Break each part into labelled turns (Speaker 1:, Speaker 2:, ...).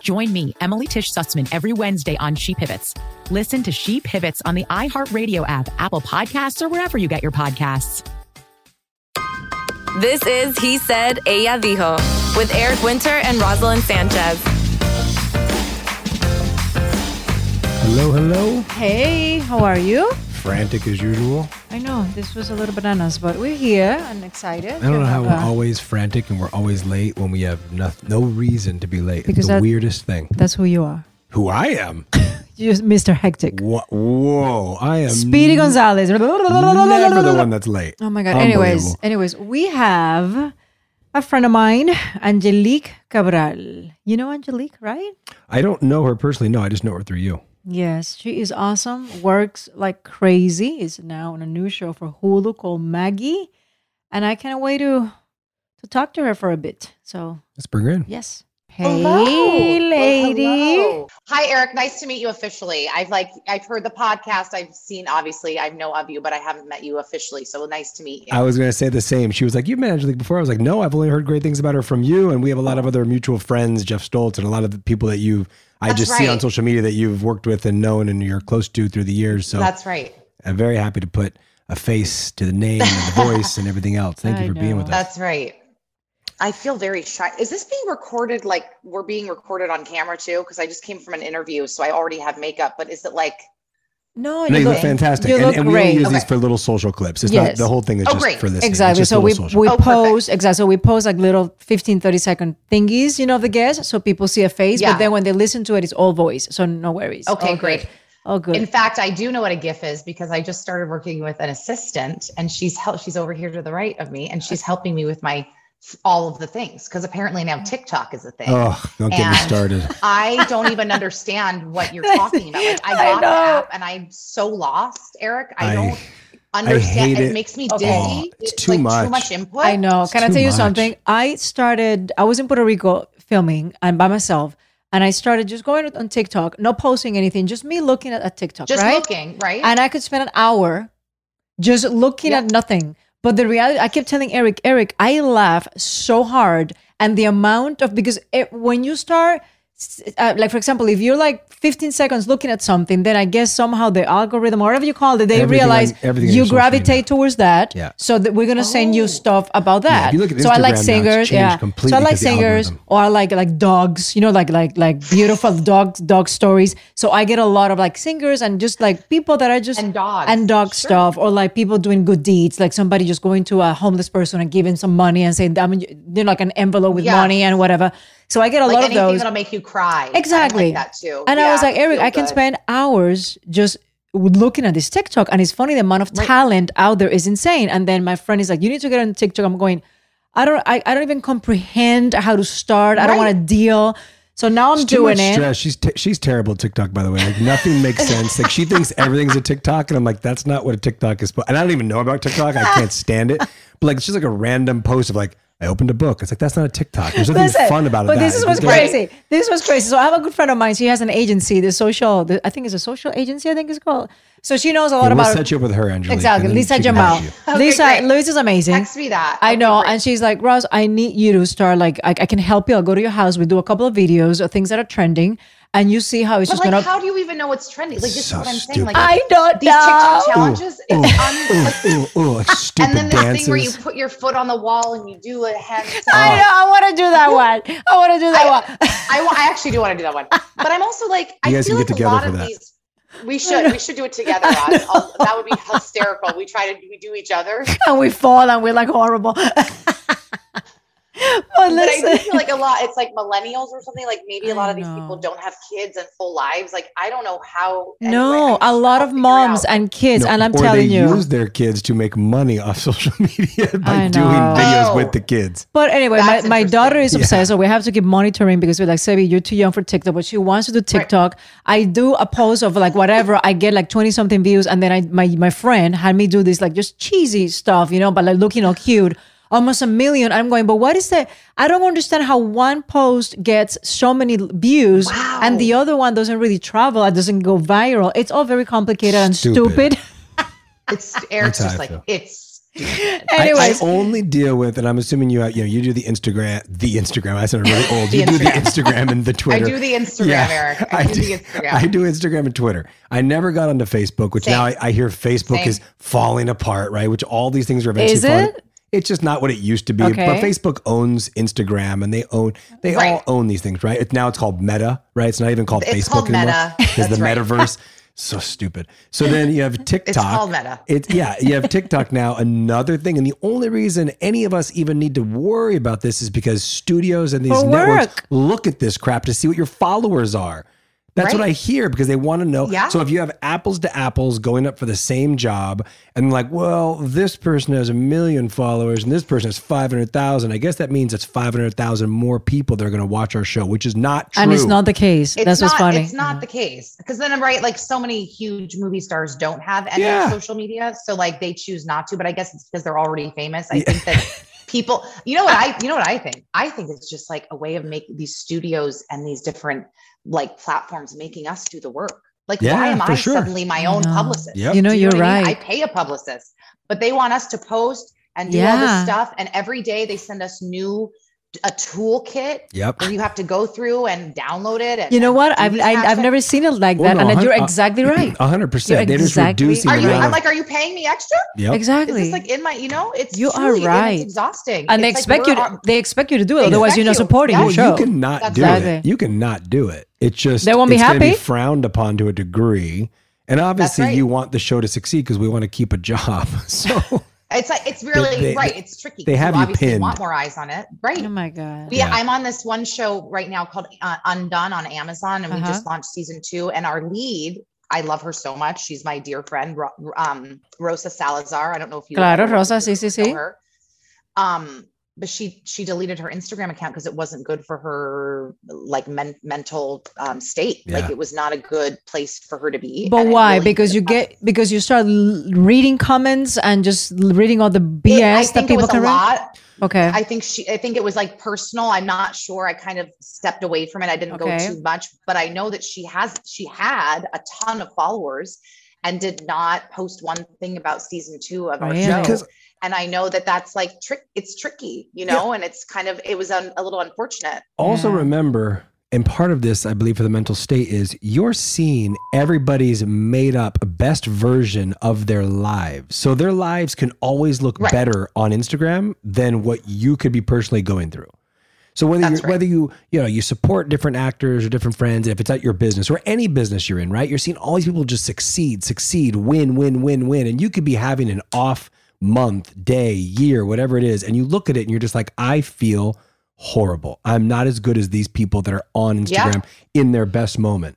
Speaker 1: Join me, Emily Tish Sussman, every Wednesday on She Pivots. Listen to She Pivots on the iHeartRadio app, Apple Podcasts, or wherever you get your podcasts.
Speaker 2: This is He Said, Ella Dijo with Eric Winter and Roselyn Sanchez.
Speaker 3: Hello, hello.
Speaker 4: Hey, how are you?
Speaker 3: Frantic as usual.
Speaker 4: I know this was a little bananas, but we're here and excited.
Speaker 3: I don't know how we're uh, always frantic and we're always late when we have no, no reason to be late.
Speaker 4: Because
Speaker 3: it's the
Speaker 4: that-
Speaker 3: weirdest thing.
Speaker 4: That's who you are.
Speaker 3: Who I am?
Speaker 4: You're Mr. Hectic.
Speaker 3: Wha- Whoa, I am
Speaker 4: Speedy Gonzalez.
Speaker 3: never the one that's late.
Speaker 4: Oh my god. Anyways, anyways, we have a friend of mine, Angelique Cabral. You know Angelique, right?
Speaker 3: I don't know her personally. No, I just know her through you.
Speaker 4: Yes, she is awesome. Works like crazy. Is now on a new show for Hulu called Maggie, and I can't wait to to talk to her for a bit. So
Speaker 3: Let's bring her in.
Speaker 4: Yes.
Speaker 5: Hello.
Speaker 4: Hey, lady.
Speaker 5: Hello. Hi, Eric. Nice to meet you officially. I've like I've heard the podcast. I've seen obviously I know of you, but I haven't met you officially. So nice to meet you.
Speaker 3: I was going to say the same. She was like, You've met Angelique before. I was like, No, I've only heard great things about her from you. And we have a lot of other mutual friends, Jeff Stoltz, and a lot of the people that you, I
Speaker 5: That's
Speaker 3: just see on social media that you've worked with and known and you're close to through the years. So
Speaker 5: That's right.
Speaker 3: I'm very happy to put a face to the name and the voice and everything else. Thank you
Speaker 4: I
Speaker 3: for being with us.
Speaker 5: That's right. I feel very shy. Is this being recorded? Like we're being recorded on camera too? Because I just came from an interview, so I already have makeup. But is it like?
Speaker 4: No,
Speaker 3: No, you look fantastic.
Speaker 4: You
Speaker 3: and,
Speaker 4: look
Speaker 3: and we only
Speaker 4: great.
Speaker 3: use these for little social clips. It's
Speaker 4: Yes.
Speaker 3: not the whole thing is
Speaker 5: Oh,
Speaker 3: just
Speaker 5: great.
Speaker 3: for this.
Speaker 4: Exactly.
Speaker 3: just
Speaker 4: So we
Speaker 3: little
Speaker 4: we
Speaker 5: Oh, perfect.
Speaker 4: exactly. So we pose like little 15, 30 second thingies, you know, of the guest, so people see a face.
Speaker 5: Yeah.
Speaker 4: But then when they listen to it, it's all voice. So no worries.
Speaker 5: Okay,
Speaker 4: All good.
Speaker 5: great.
Speaker 4: Oh, good.
Speaker 5: In fact, I do know what a GIF is because I just started working with an assistant, and she's help. She's over here to the right of me, and she's helping me with my all of the things because apparently now TikTok is a thing.
Speaker 3: Oh, don't get me started.
Speaker 5: I don't even understand what you're talking about. Like I
Speaker 4: I
Speaker 5: the app and I'm so lost, Eric. I,
Speaker 3: I-
Speaker 5: don't understand.
Speaker 3: hate
Speaker 5: it.
Speaker 3: it.
Speaker 5: makes me
Speaker 4: Okay.
Speaker 5: dizzy.
Speaker 3: Oh, it's too
Speaker 5: like
Speaker 3: much.
Speaker 5: too much input.
Speaker 4: I know. Can I
Speaker 3: too
Speaker 4: tell you something? I started, I was in Puerto Rico filming and by myself, and I started just going on TikTok, not posting anything, just me looking at, at TikTok,
Speaker 5: Just
Speaker 4: right?
Speaker 5: looking, right?
Speaker 4: And I could spend an hour just looking
Speaker 5: Yeah.
Speaker 4: at nothing. But the reality, I kept telling Eric, Eric, I laugh so hard. And the amount of, because it, when you start uh, like for example, if you're like 15 seconds looking at something, then I guess somehow the algorithm or whatever you call it, they
Speaker 3: Everything
Speaker 4: realize
Speaker 3: on-
Speaker 4: you
Speaker 3: your social
Speaker 4: gravitate towards that.
Speaker 3: Yeah.
Speaker 4: So that we're gonna send you stuff about
Speaker 3: Yeah,
Speaker 4: that.
Speaker 3: if you look at
Speaker 4: so I like
Speaker 3: Instagram now,
Speaker 4: singers. Yeah. So I like singers, or I like like dogs. You know, like like like beautiful dog dog stories. So I get a lot of like singers and just like people that are just
Speaker 5: And dogs.
Speaker 4: and dog stuff, or like people doing good deeds, like somebody just going to a homeless person and giving some money and saying, I mean, they're like an envelope with
Speaker 5: Yes.
Speaker 4: money and whatever. So I get a
Speaker 5: like
Speaker 4: lot of
Speaker 5: anything
Speaker 4: those.
Speaker 5: that'll make you cry.
Speaker 4: Exactly.
Speaker 5: Like that too.
Speaker 4: And I was like, Eric, I can
Speaker 5: good.
Speaker 4: spend hours just looking at this TikTok. And it's funny, the amount of talent out there is insane. And then my friend is like, you need to get on TikTok. I'm going, I don't, I, I don't even comprehend how to start. I don't want to deal. So now I'm
Speaker 3: It's too
Speaker 4: doing
Speaker 3: much
Speaker 4: it.
Speaker 3: stress. She's t- she's terrible at TikTok, by the way. Like nothing makes sense. Like she thinks everything's a TikTok, and I'm like, that's not what a TikTok is. And I don't even know about TikTok. I can't stand it. But like, it's just like a random post of like, I opened a book. It's like that's not a TikTok. There's nothing
Speaker 4: Listen,
Speaker 3: fun about it.
Speaker 4: But this is what's crazy. This was crazy. So I have a good friend of mine. She has an agency, the social, the, I think it's a social agency, I think it's called. So she knows a lot
Speaker 3: Yeah, we'll
Speaker 4: about
Speaker 3: set you up with her, Angelique.
Speaker 4: Exactly.
Speaker 3: and
Speaker 4: Lisa
Speaker 3: she
Speaker 4: Jamal.
Speaker 5: Okay,
Speaker 4: Lisa,
Speaker 5: great.
Speaker 4: Lisa's amazing.
Speaker 5: Text me that.
Speaker 4: I know.
Speaker 5: great.
Speaker 4: And she's like, Ross, I need you to start like I, I can help you. I'll go to your house. We do a couple of videos of things that are trending, and you see how it's
Speaker 5: But
Speaker 4: just
Speaker 5: like,
Speaker 4: gonna.
Speaker 5: how do you even know what's trending? Like, this
Speaker 3: So
Speaker 5: is what I'm saying.
Speaker 3: stupid.
Speaker 5: Like,
Speaker 4: I don't
Speaker 5: these
Speaker 4: know.
Speaker 5: TikTok challenges.
Speaker 3: Ooh,
Speaker 5: it's un- like,
Speaker 3: Ooh, ooh, like stupid
Speaker 5: and then this
Speaker 3: dances.
Speaker 5: thing where you put your foot on the wall and you do a hand.
Speaker 4: I know. I want to do that one. I want to do that one.
Speaker 5: I, wa- I actually do want to do that one, but I'm also like, I
Speaker 3: You guys
Speaker 5: feel
Speaker 3: can get
Speaker 5: like a lot
Speaker 3: for
Speaker 5: of
Speaker 3: that.
Speaker 5: these. We should. We should do it together. Roz. That would be hysterical. We try to we do each other.
Speaker 4: and we fall and we're like horrible. But
Speaker 5: But I do feel like a lot. It's like millennials or something. Like maybe a lot
Speaker 4: I
Speaker 5: of these
Speaker 4: know.
Speaker 5: people don't have kids and full lives. Like I don't know how.
Speaker 4: No, a lot of moms and kids,
Speaker 3: No,
Speaker 4: and I'm
Speaker 3: or
Speaker 4: telling
Speaker 3: they
Speaker 4: you.
Speaker 3: use their kids to make money off social media by doing videos
Speaker 5: Oh.
Speaker 3: with the kids.
Speaker 4: But anyway, my,
Speaker 5: That's
Speaker 4: my daughter is
Speaker 3: Yeah.
Speaker 4: obsessed, so we have to keep monitoring because we're like, Sebi, you're too young for TikTok, but she wants to do TikTok. I do a post of like whatever, I get like 20 something views, and then I my, my friend had me do this like just cheesy stuff, you know, but like looking all cute. Almost a million. I'm going, but what is that? I don't understand how one post gets so many views and the other one doesn't really travel. It doesn't go viral. It's all very complicated and
Speaker 3: Stupid.
Speaker 4: stupid.
Speaker 5: It's Eric's
Speaker 3: That's
Speaker 5: just like
Speaker 3: feel.
Speaker 5: it's.
Speaker 3: I,
Speaker 4: Anyways,
Speaker 3: I only deal with, and I'm assuming you, you know, you do the Instagram, the Instagram. I sounded really old.
Speaker 5: The
Speaker 3: you do the
Speaker 5: Instagram.
Speaker 3: Instagram and the Twitter.
Speaker 5: I do the Instagram, Eric. I do the Instagram.
Speaker 3: I do Instagram and Twitter. I never got onto Facebook, which now I, I hear Facebook
Speaker 5: Same.
Speaker 3: is falling apart, right? Which all these things are eventually
Speaker 4: Is
Speaker 3: falling.
Speaker 4: It?
Speaker 3: It's just not what it used to be.
Speaker 4: Okay.
Speaker 3: But Facebook owns Instagram, and they own they all own these things, right? It's now it's called Meta, right? It's not even called
Speaker 5: It's
Speaker 3: Facebook
Speaker 5: called
Speaker 3: anymore.
Speaker 5: Meta.
Speaker 3: It's the
Speaker 5: right.
Speaker 3: metaverse. so stupid. So then you have TikTok.
Speaker 5: It's called Meta.
Speaker 3: It's yeah, you have TikTok now, another thing. And the only reason any of us even need to worry about this is because studios and these
Speaker 4: For
Speaker 3: networks
Speaker 4: work.
Speaker 3: look at this crap to see what your followers are. That's what I hear because they want to know.
Speaker 5: Yeah.
Speaker 3: So if you have apples to apples going up for the same job, and like, well, this person has a million followers and this person has five hundred thousand, I guess that means it's five hundred thousand more people that are going to watch our show, which is not true.
Speaker 4: and it's not the case.
Speaker 5: It's
Speaker 4: That's
Speaker 5: not,
Speaker 4: what's funny.
Speaker 5: It's not the case because then, I'm right? Like so many huge movie stars don't have any
Speaker 3: Yeah.
Speaker 5: social media, so like they choose not to. But I guess it's because they're already famous. I think that people, you know what I, you know what I think? I think it's just like a way of making these studios and these different like platforms making us do the work. Like,
Speaker 3: Yeah,
Speaker 5: why am I
Speaker 3: sure.
Speaker 5: suddenly my own
Speaker 4: No.
Speaker 5: publicist?
Speaker 3: Yep.
Speaker 4: You know,
Speaker 5: Do
Speaker 4: you're
Speaker 5: what I mean?
Speaker 4: right.
Speaker 5: I pay a publicist, but they want us to post and do all
Speaker 4: Yeah.
Speaker 5: this stuff. And every day they send us new a toolkit
Speaker 3: Yep.
Speaker 5: where you have to go through and download it. And,
Speaker 4: You know what? I've I,
Speaker 5: these
Speaker 4: I've never seen it like
Speaker 3: Well,
Speaker 4: that,
Speaker 3: no,
Speaker 4: and
Speaker 3: a
Speaker 4: you're exactly right.
Speaker 3: Hundred percent.
Speaker 4: You're
Speaker 3: They're just
Speaker 4: exactly
Speaker 3: reducing
Speaker 5: Are you? I'm like, are you paying me extra?
Speaker 3: Yep.
Speaker 5: Is
Speaker 4: Exactly.
Speaker 5: this like in my? You know, it's
Speaker 4: You are
Speaker 5: truly- and
Speaker 4: right.
Speaker 5: It's exhausting,
Speaker 4: and they
Speaker 5: It's like
Speaker 4: expect you. To, they expect you to do it. Otherwise, you're not
Speaker 5: expect you.
Speaker 4: supporting
Speaker 5: Yeah.
Speaker 4: your
Speaker 3: Well,
Speaker 4: show.
Speaker 3: you cannot
Speaker 5: That's
Speaker 3: do
Speaker 4: exactly.
Speaker 3: it. You cannot do it. It's just
Speaker 4: They won't be
Speaker 3: it's gonna
Speaker 4: happy.
Speaker 3: frowned upon to a degree. And obviously,
Speaker 5: right.
Speaker 3: you want the show to succeed because we want to keep a job. So
Speaker 5: It's like it's really
Speaker 3: they-
Speaker 5: right. It's tricky.
Speaker 3: They have you
Speaker 5: obviously
Speaker 3: pinned.
Speaker 5: want more eyes on it, right?
Speaker 4: oh my god.
Speaker 5: We,
Speaker 3: Yeah.
Speaker 5: I'm on this one show right now called uh, Undone on Amazon, and we
Speaker 4: Uh-huh.
Speaker 5: just launched season two. And our lead, I love her so much. She's my dear friend, um, Rosa Salazar. I don't know if you
Speaker 4: Claro,
Speaker 5: know
Speaker 4: Rosa,
Speaker 5: her,
Speaker 4: sí, sí, sí.
Speaker 5: her. Um, but she she deleted her Instagram account because it wasn't good for her like men- mental um, state.
Speaker 3: Yeah.
Speaker 5: Like it was not a good place for her to be.
Speaker 4: But why?
Speaker 5: really
Speaker 4: because you
Speaker 5: depressed
Speaker 4: get because you start reading comments and just reading all the BS
Speaker 5: It- I
Speaker 4: that
Speaker 5: think it
Speaker 4: people
Speaker 5: was a
Speaker 4: can write.
Speaker 5: lot.
Speaker 4: Okay.
Speaker 5: I think she, I think it was like personal. I'm not sure. I kind of stepped away from it. I didn't
Speaker 4: Okay.
Speaker 5: go too much, but I know that she has, she had a ton of followers and did not post one thing about season two of our
Speaker 4: Really?
Speaker 5: show.
Speaker 3: 'Cause-
Speaker 5: And I know that that's like trick. It's tricky, you know, and it's kind of, it was un, a little unfortunate.
Speaker 3: also
Speaker 4: Yeah.
Speaker 3: remember And part of this, I believe, for the mental state is you're seeing everybody's made up best version of their lives. So their lives can always look
Speaker 5: Right.
Speaker 3: better on Instagram than what you could be personally going through. So whether you whether you you know you support different actors or different friends, if it's at your business or any business you're in, right? You're seeing all these people just succeed, succeed, win, win, win, win, and you could be having an off month, day, year, whatever it is, and you look at it and you're just like, I feel horrible. I'm not as good as these people that are on
Speaker 5: Yeah.
Speaker 3: Instagram in their best moment.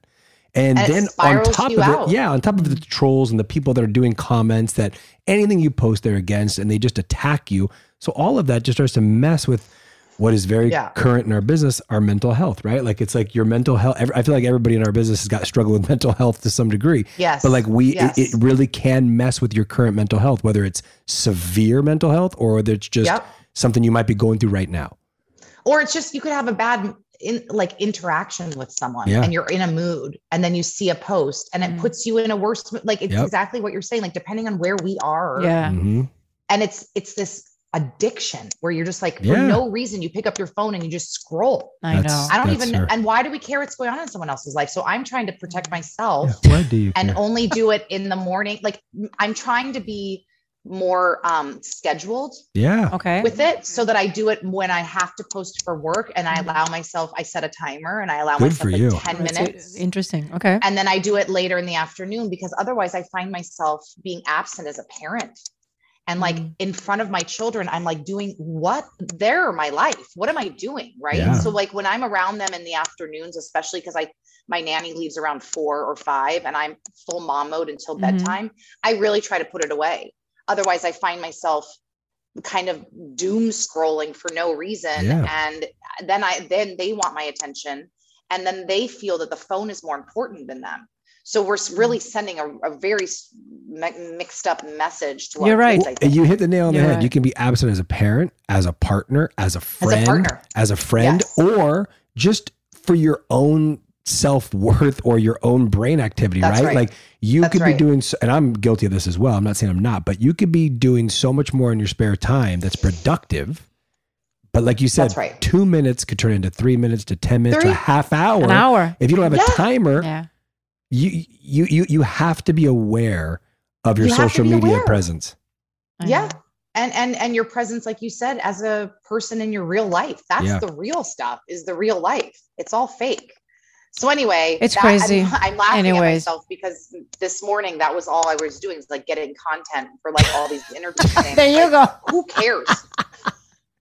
Speaker 3: And,
Speaker 5: And
Speaker 3: then on top of it,
Speaker 5: out.
Speaker 3: yeah, on top of the mm-hmm. trolls and the people that are doing comments that anything you post they're against and they just attack you. So all of that just starts to mess with what is very
Speaker 5: Yeah.
Speaker 3: current in our business, our mental health, right? Like it's like your mental health. every- I feel like everybody in our business has got struggle with mental health to some degree.
Speaker 5: Yes.
Speaker 3: But like we,
Speaker 5: Yes.
Speaker 3: it, it really can mess with your current mental health, whether it's severe mental health or whether it's just
Speaker 5: Yep.
Speaker 3: something you might be going through right now.
Speaker 5: or it's just you could have a bad in like interaction with someone
Speaker 3: Yeah.
Speaker 5: and you're in a mood and then you see a post and it puts you in a worse like it's
Speaker 3: Yep.
Speaker 5: exactly what you're saying like depending on where we are
Speaker 4: Yeah.
Speaker 3: Mhm.
Speaker 5: and it's it's this addiction where you're just like for no reason you pick up your phone and you just scroll
Speaker 4: I
Speaker 3: That's-
Speaker 4: know.
Speaker 5: i don't even
Speaker 3: her.
Speaker 5: and why do we care what's going on in someone else's life so i'm trying to protect myself
Speaker 3: Why do you?
Speaker 5: and
Speaker 3: care?
Speaker 5: only do it in the morning like i'm trying to be more um scheduled
Speaker 3: yeah.
Speaker 4: Okay.
Speaker 5: with it so that I do it when I have to post for work and I allow myself, I set a timer and I allow
Speaker 3: Good
Speaker 5: myself
Speaker 3: for
Speaker 5: like
Speaker 3: you.
Speaker 5: 10
Speaker 4: That's
Speaker 5: minutes.
Speaker 4: Interesting. Okay.
Speaker 5: And then I do it later in the afternoon because otherwise I find myself being absent as a parent. And like
Speaker 4: Mm.
Speaker 5: in front of my children, I'm like doing what? They're my life. What am I doing? Right.
Speaker 3: Yeah.
Speaker 5: So like when I'm around them in the afternoons, especially because I my nanny leaves around four or five and I'm full mom mode until
Speaker 4: Mhm.
Speaker 5: bedtime, I really try to put it away. Otherwise, I find myself kind of doom scrolling for no reason.
Speaker 3: Yeah.
Speaker 5: And then I then they want my attention. And then they feel that the phone is more important than them. So we're really mm. sending a, a very mixed up message to our
Speaker 4: You're right.
Speaker 5: kids, I think.
Speaker 3: You hit the nail on the
Speaker 4: You're
Speaker 3: head.
Speaker 4: right.
Speaker 3: You can be absent as a parent, as a partner, as a friend,
Speaker 5: partner.
Speaker 3: as a friend,
Speaker 5: Yes.
Speaker 3: or just for your own self worth or your own brain activity, right?
Speaker 5: right.
Speaker 3: Like you
Speaker 5: That's
Speaker 3: could be doing, so, and I'm guilty of this as well. I'm not saying I'm not, but you could be doing so much more in your spare time that's productive. But like you said,
Speaker 5: right.
Speaker 3: two minutes could turn into three minutes to 10 minutes to a half hour.
Speaker 4: An hour.
Speaker 3: If you don't have
Speaker 5: Yeah.
Speaker 3: a timer,
Speaker 4: Yeah.
Speaker 3: You, you, you, you have to be aware of your
Speaker 5: You
Speaker 3: social media
Speaker 5: aware.
Speaker 3: presence.
Speaker 4: I
Speaker 5: yeah.
Speaker 4: know.
Speaker 5: And and and your presence, like you said, as a person in your real life. That's
Speaker 3: Yeah.
Speaker 5: the real stuff, is the real life. It's all fake. So anyway,
Speaker 4: It's
Speaker 5: that-
Speaker 4: crazy.
Speaker 5: I'm, I'm laughing
Speaker 4: Anyways.
Speaker 5: at myself because this morning that was all I was doing is like getting content for like all these interviews. things.
Speaker 4: There you
Speaker 5: Like,
Speaker 4: go.
Speaker 5: Who cares?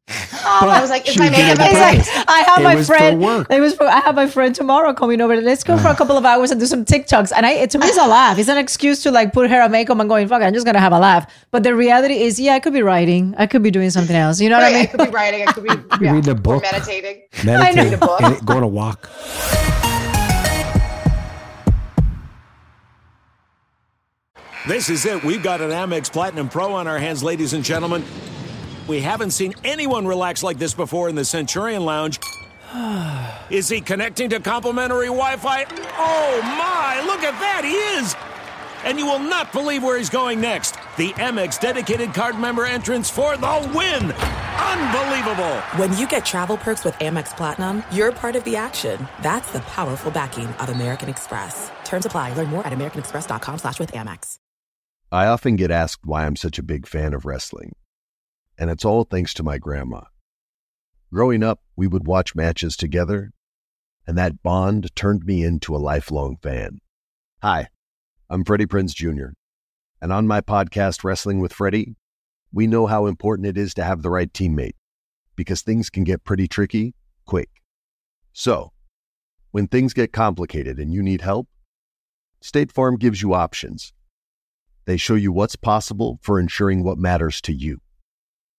Speaker 5: Um, I was like, is
Speaker 3: She
Speaker 5: my
Speaker 3: was
Speaker 5: makeup
Speaker 3: it
Speaker 5: is
Speaker 3: on
Speaker 5: like.
Speaker 4: I have
Speaker 3: It
Speaker 4: my
Speaker 3: was for
Speaker 4: friend.
Speaker 3: work.
Speaker 4: It was for. I have my friend tomorrow coming over. Let's go for a couple of hours and do some TikToks. And I, it, to me, it's a laugh. It's an excuse to like put hair and makeup and going, fuck, I'm just gonna have a laugh. But the reality is, yeah, I could be writing. I could be doing something else. You know what
Speaker 5: right,
Speaker 4: I
Speaker 5: I
Speaker 4: mean?
Speaker 5: could be writing, I could be,
Speaker 3: be
Speaker 5: yeah,
Speaker 3: reading a book.
Speaker 5: meditating.
Speaker 3: Meditate,
Speaker 5: a book.
Speaker 3: and go on a walk.
Speaker 6: This is it. We've got an Amex Platinum Pro on our hands, ladies and gentlemen. We haven't seen anyone relax like this before in the Centurion Lounge. Is he connecting to complimentary Wi Fi? Oh my, look at that, he is! And you will not believe where he's going next. The Amex dedicated card member entrance for the win! Unbelievable!
Speaker 7: When you get travel perks with Amex Platinum, you're part of the action. That's the powerful backing of American Express. Terms apply. Learn more at americanexpress.com slash with Amex.
Speaker 8: I often get asked why I'm such a big fan of wrestling. And it's all thanks to my grandma. Growing up, we would watch matches together, and that bond turned me into a lifelong fan. Hi, I'm Freddie Prinze Jr., and on my podcast, Wrestling with Freddie, we know how important it is to have the right teammate because things can get pretty tricky quick. So, when things get complicated and you need help, State Farm gives you options. They show you what's possible for ensuring what matters to you.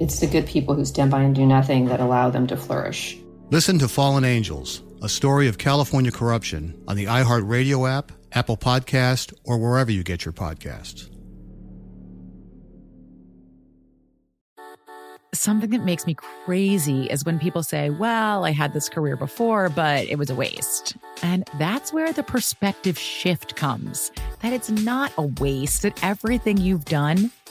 Speaker 9: It's the good people who stand by and do nothing that allow them to flourish.
Speaker 10: Listen to Fallen Angels, a story of California corruption on the iHeartRadio app, Apple Podcast, or wherever you get your podcasts.
Speaker 1: Something that makes me crazy is when people say, Well, I had this career before, but it was a waste. And that's where the perspective shift comes that it's not a waste, that everything you've done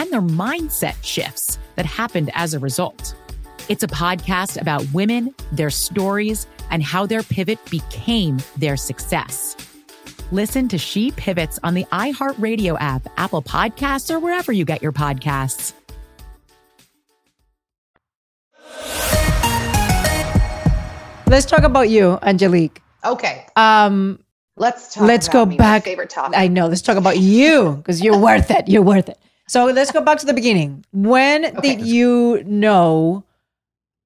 Speaker 1: and their mindset shifts that happened as a result. It's a podcast about women, their stories, and how their pivot became their success. Listen to She Pivots on the iHeartRadio app, Apple Podcasts, or wherever you get your podcasts.
Speaker 4: Let's talk about you, Angelique.
Speaker 5: Okay.
Speaker 4: Um,
Speaker 5: let's talk
Speaker 4: let's
Speaker 5: about
Speaker 4: go
Speaker 5: me, my
Speaker 4: back.
Speaker 5: favorite topic.
Speaker 4: I know. Let's talk about you because you're worth it. You're worth it. So let's go back to the beginning. When did you know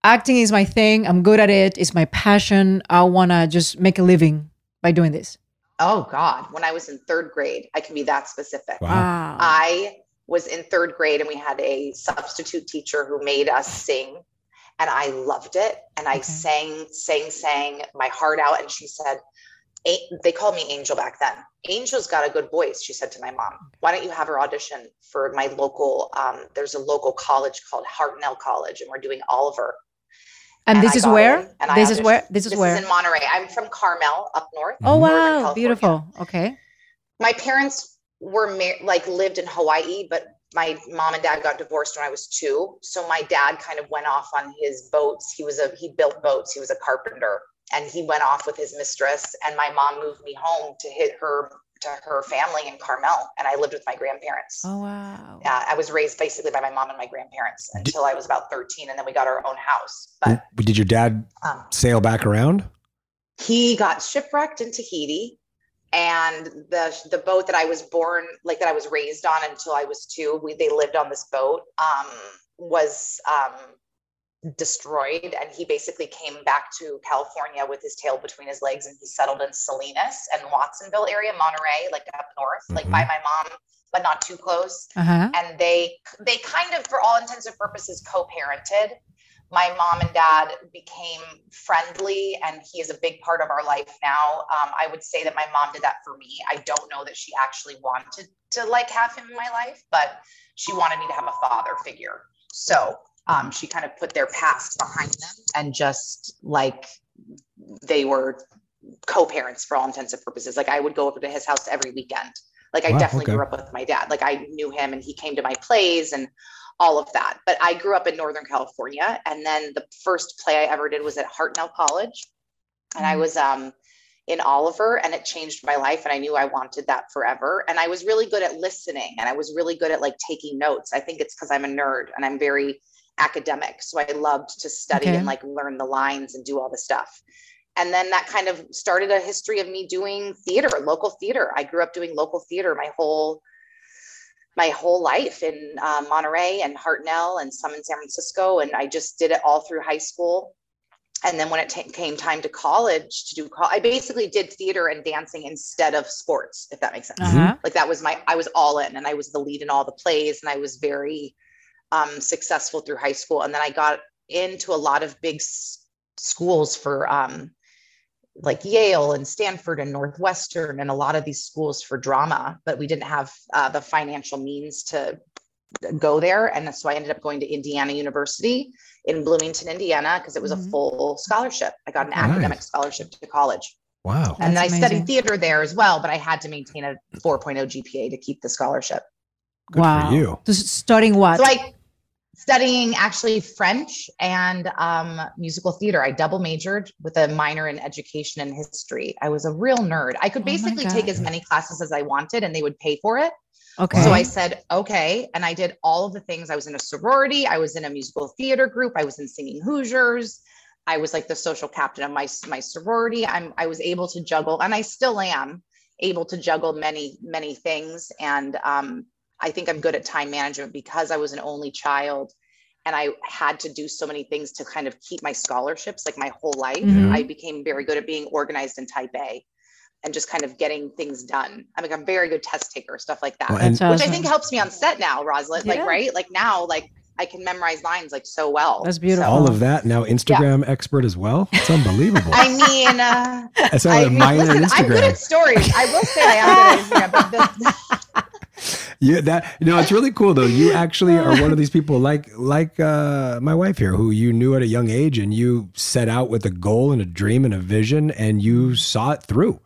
Speaker 4: acting is my thing? I'm good at it. It's my passion. I want to just make a living by doing this.
Speaker 5: Oh God, when I was in third grade, I can be that specific.
Speaker 4: Wow.
Speaker 5: I was in third grade and we had a substitute teacher who made us sing and I loved it. And I sang, sang, sang my heart out. And she said, A- they called me Angel back then. Angel's got a good voice, she said to my mom. Why don't you have her audition for my local, um, there's a local college called Hartnell College and we're doing Oliver.
Speaker 4: And, this
Speaker 5: I
Speaker 4: is where?
Speaker 5: in, and
Speaker 4: This is where? This is
Speaker 5: this
Speaker 4: where?
Speaker 5: is in Monterey. I'm from Carmel up north.
Speaker 4: oh wow, beautiful. Okay.
Speaker 5: my parents were mar- like lived in Hawaii, but my mom and dad got divorced when I was two. So my dad kind of went off on his boats. He was a he built boats. He was a carpenter, and he went off with his mistress. And my mom moved me home to hit her to her family in Carmel, and I lived with my grandparents.
Speaker 4: Oh wow.
Speaker 5: Yeah, I was raised basically by my mom and my grandparents until I was about 13, and then we got our own house. But
Speaker 3: Did your dad
Speaker 5: Um,
Speaker 3: sail back around?
Speaker 5: he got shipwrecked in Tahiti and the the boat that I was born like that I was raised on until I was 2 we they lived on this boat um was um destroyed and he basically came back to California with his tail between his legs and he settled in Salinas and Watsonville area Monterey like up north like by my mom but not too close.
Speaker 4: Uh-huh.
Speaker 5: and they they kind of for all intents and purposes co-parented. My mom and dad became friendly and he is a big part of our life now. Um, i would say that my mom did that for me. I don't know that she actually wanted to like have him in my life but she wanted me to have a father figure. So um, she kind of put their past behind them and just like they were co-parents for all intents and purposes. Like I would go over to his house every weekend. Like I
Speaker 3: Wow,
Speaker 5: definitely
Speaker 3: okay.
Speaker 5: grew up with my dad. Like I knew him and he came to my plays and all of that. But I grew up in Northern California. And then the first play I ever did was at Hartnell College. And I was um in Oliver and it changed my life. And I knew I wanted that forever. And I was really good at listening and I was really good at like taking notes. I think it's because I'm a nerd and I'm very academic. So I loved to study
Speaker 4: Okay.
Speaker 5: and like learn the lines and do all the stuff. And then that kind of started a history of me doing theater, local theater. I grew up doing local theater my whole my whole life in uh, Monterey and Hartnell and some in San Francisco. And I just did it all through high school. And then when it ta- came time to college to do, col- I basically did theater and dancing instead of sports, if that makes sense.
Speaker 4: Uh-huh.
Speaker 5: Like that was my, I was all in and I was the lead in all the plays and I was very um, successful through high school. And then I got into a lot of big s- schools for um, like Yale and Stanford and Northwestern and a lot of these schools for drama, but we didn't have uh, the financial means to go there. And so I ended up going to Indiana University in Bloomington, Indiana, because it was a full scholarship. I got an
Speaker 3: Nice.
Speaker 5: academic scholarship to college.
Speaker 3: Wow.
Speaker 5: and then I
Speaker 4: That's
Speaker 5: studied theater there as well, but I had to maintain a 4.0 GPA to keep the scholarship.
Speaker 3: Good
Speaker 4: wow.
Speaker 3: for you.
Speaker 4: Just studying what?
Speaker 5: So I studying actually French and um, musical theater. I double majored with a minor in education and history. I was a real nerd. I could
Speaker 4: Oh
Speaker 5: basically take as many classes as I wanted and they would pay for it.
Speaker 4: okay.
Speaker 5: So I said, okay. And I did all of the things. I was in a sorority. I was in a musical theater group. I was in singing Hoosiers. I was like the social captain of my, my sorority. I'm, I was able to juggle and I still am able to juggle many, many things. And um, I think I'm good at time management because I was an only child and I had to do so many things to kind of keep my scholarships like my whole life.
Speaker 4: Mhm.
Speaker 5: I became very good at being organized and type A and just kind of getting things done. I'm like a very good test taker, stuff like that,
Speaker 3: Well, and-
Speaker 5: which I think helps me on set now, Roselyn. Like, right? Like now, like I can memorize lines like so well.
Speaker 4: That's beautiful.
Speaker 3: All of that now Instagram expert as well. It's unbelievable.
Speaker 5: I mean, uh,
Speaker 3: I sound like
Speaker 5: I
Speaker 3: a
Speaker 5: mean,
Speaker 3: minor in
Speaker 5: listen, I'm good at stories. I will say I am good at Instagram, but this,
Speaker 3: Yeah, that you know, it's really cool though. You actually are one of these people like like uh, my wife here, who you knew at a young age, and you set out with a goal and a dream and a vision, and you saw it through.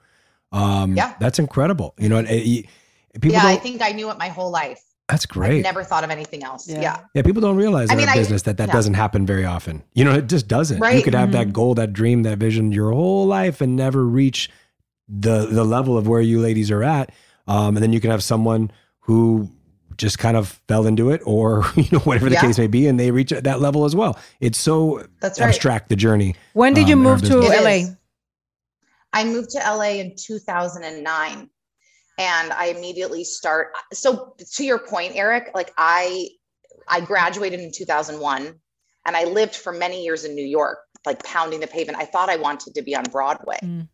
Speaker 3: Um,
Speaker 5: Yeah.
Speaker 3: that's incredible. You know, and, and you- people
Speaker 5: yeah, I think I knew it my whole life.
Speaker 3: that's
Speaker 5: I've
Speaker 3: great.
Speaker 5: never thought of anything else.
Speaker 4: Yeah.
Speaker 5: Yeah.
Speaker 3: yeah, people don't realize
Speaker 5: I
Speaker 3: in
Speaker 5: mean,
Speaker 3: our
Speaker 5: I-
Speaker 3: business that that
Speaker 5: yeah.
Speaker 3: doesn't happen very often. You know, it just doesn't. You could have
Speaker 4: Mm-hmm.
Speaker 3: that goal, that dream, that vision your whole life and never reach the the level of where you ladies are at. Um, and then you can have someone who just kind of fell into it, or you know, whatever the
Speaker 5: Yeah.
Speaker 3: case may be, and they reach that level as well. It's so
Speaker 5: That's right.
Speaker 3: abstract the journey.
Speaker 4: when did you
Speaker 3: um, in
Speaker 4: move to LA?
Speaker 5: I moved to LA in 2009 and I immediately start so to your point Eric like I I graduated in 2001 and I lived for many years in New York like pounding the pavement I thought I wanted to be on Broadway
Speaker 4: Mm.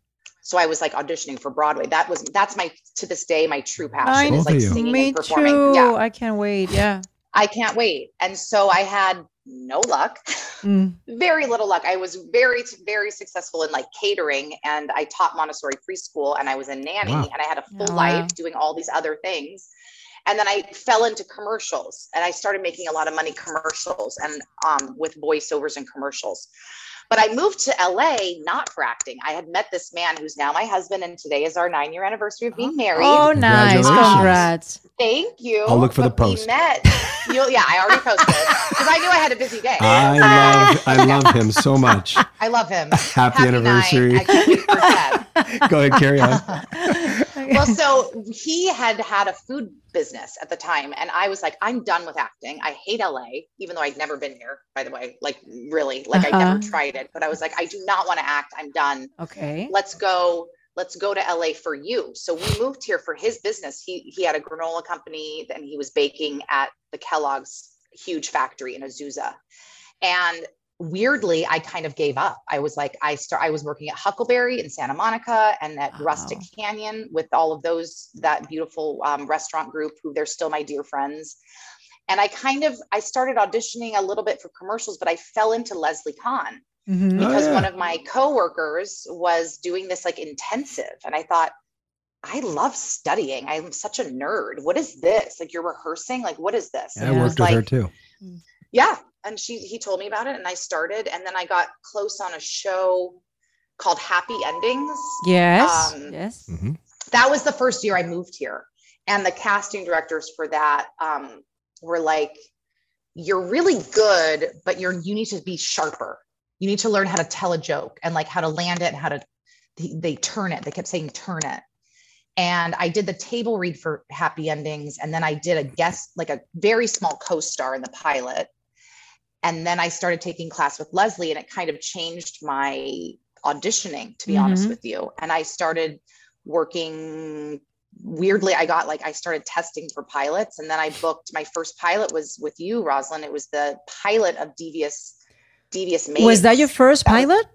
Speaker 5: So I was like auditioning for Broadway that was that's my to this day my true
Speaker 4: I
Speaker 5: passion is like
Speaker 3: you.
Speaker 5: singing
Speaker 4: Me
Speaker 5: and performing
Speaker 4: too.
Speaker 5: yeah
Speaker 4: I can't wait. Yeah.
Speaker 5: I can't wait and so I had no luck
Speaker 4: Mm.
Speaker 5: very little luck. I was very, very successful in like catering and I taught Montessori preschool and I was a nanny
Speaker 3: Wow.
Speaker 5: and I had a full
Speaker 4: Oh, wow.
Speaker 5: life doing all these other things. And then I fell into commercials and I started making a lot of money commercials and um, with voiceovers and commercials. But I moved to LA not for acting. I had met this man who's now my husband, and today is our nine year anniversary of being oh, married.
Speaker 4: Oh, nice. Congrats.
Speaker 5: Thank you.
Speaker 3: I'll look for the
Speaker 5: But we
Speaker 3: post.
Speaker 5: Met. You'll, yeah, I already posted because I knew I had a busy day.
Speaker 3: I love I love him so much.
Speaker 5: I love him.
Speaker 3: Happy anniversary.
Speaker 5: Night. I can't wait for Ted.
Speaker 3: Go ahead, carry on.
Speaker 5: well, so he had had a food business at the time, and I was like, I'm done with acting. I hate LA, even though I'd never been here, by the way. Like, really, like I never
Speaker 4: Uh-huh.
Speaker 5: tried it, but I was like, I do not want to act. I'm done.
Speaker 4: Okay.
Speaker 5: Let's go. Let's go to LA for you. So we moved here for his business. He he had a granola company, and he was baking at the Kellogg's huge factory in Azusa, and weirdly i kind of gave up. I was like i start i was working at huckleberry in santa monica and at rustic canyon with all of those that beautiful um, restaurant group who they're still my dear friends. And i kind of i started auditioning a little bit for commercials but i fell into leslie kahn
Speaker 4: Mhm.
Speaker 5: because
Speaker 3: Oh, yeah.
Speaker 5: one of my coworkers was doing this like intensive. And i thought i love studying. I'm such a nerd. What is this? Like you're rehearsing? Like what is this?
Speaker 3: I
Speaker 5: And it was
Speaker 3: worked with her too.
Speaker 5: yeah and she he told me about it and i started and then i got close on a show called Happy Endings.
Speaker 4: Yes.
Speaker 5: Um,
Speaker 4: yes.
Speaker 5: that was the first year I moved here. And the casting directors for that um, were like, you're really good, but you're you need to be sharper. You need to learn how to tell a joke and like how to land it and how to they, they turn it. They kept saying turn it. And I did the table read for Happy Endings. And then I did a guest, like a very small co-star in the pilot. And then I started taking class with Leslie, and it kind of changed my auditioning, to be honest
Speaker 4: Mhm.
Speaker 5: with you. And I started working weirdly. I got like, I started testing for pilots, and then I booked my first pilot was with you, Roselyn. It was the pilot of Devious, Devious Maids.
Speaker 4: Was that your first pilot?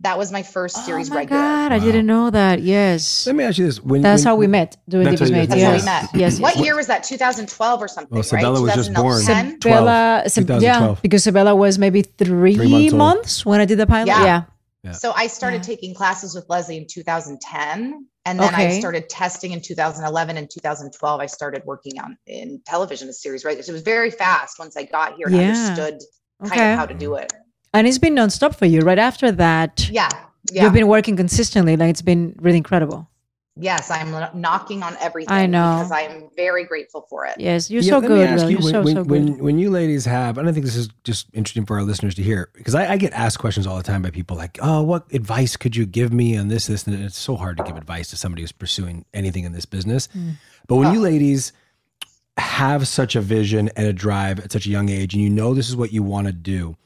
Speaker 5: That was my first oh series
Speaker 4: Oh my
Speaker 5: regular.
Speaker 4: God, I didn't know that. Yes.
Speaker 3: Let me ask you this: when,
Speaker 4: That's
Speaker 3: when-
Speaker 4: how we met doing
Speaker 3: That's
Speaker 4: Deepest
Speaker 3: how you-
Speaker 4: Mates.
Speaker 5: That's
Speaker 4: Yes.
Speaker 5: how we met.
Speaker 4: Yes.
Speaker 5: What
Speaker 4: yes.
Speaker 5: year was that? 2012 or something,
Speaker 3: Well,
Speaker 5: right?
Speaker 3: Sebella was just born.
Speaker 5: 2010?
Speaker 3: 12,
Speaker 4: Sab- yeah, because Sebella was maybe three,
Speaker 3: Three months
Speaker 4: months, when I did the pilot.
Speaker 5: Yeah.
Speaker 4: Yeah.
Speaker 5: So I started taking classes with Leslie in 2010. And then I started testing in 2011 and 2012. I started working on in television, a series regulars. It was very fast once I got here and
Speaker 4: Yeah.
Speaker 5: understood kind
Speaker 4: Okay.
Speaker 5: of how to do it.
Speaker 4: And it's been nonstop for you. Right after that,
Speaker 5: Yeah. Yeah.
Speaker 4: you've been working consistently. Like it's been really incredible.
Speaker 5: yes, I'm knocking on everything
Speaker 4: I know.
Speaker 5: because I'm very grateful for it.
Speaker 4: Yes, you're
Speaker 3: Yeah,
Speaker 4: so good.
Speaker 3: ask you,
Speaker 4: You're
Speaker 3: when,
Speaker 4: so,
Speaker 3: when,
Speaker 4: so good.
Speaker 3: when, when you ladies have, and I think this is just interesting for our listeners to hear, because I, I get asked questions all the time by people like, oh, what advice could you give me on this, this, and it's so hard to give advice to somebody who's pursuing anything in this business.
Speaker 4: Mm.
Speaker 3: But when you ladies have such a vision and a drive at such a young age, and you know this is what you want to do,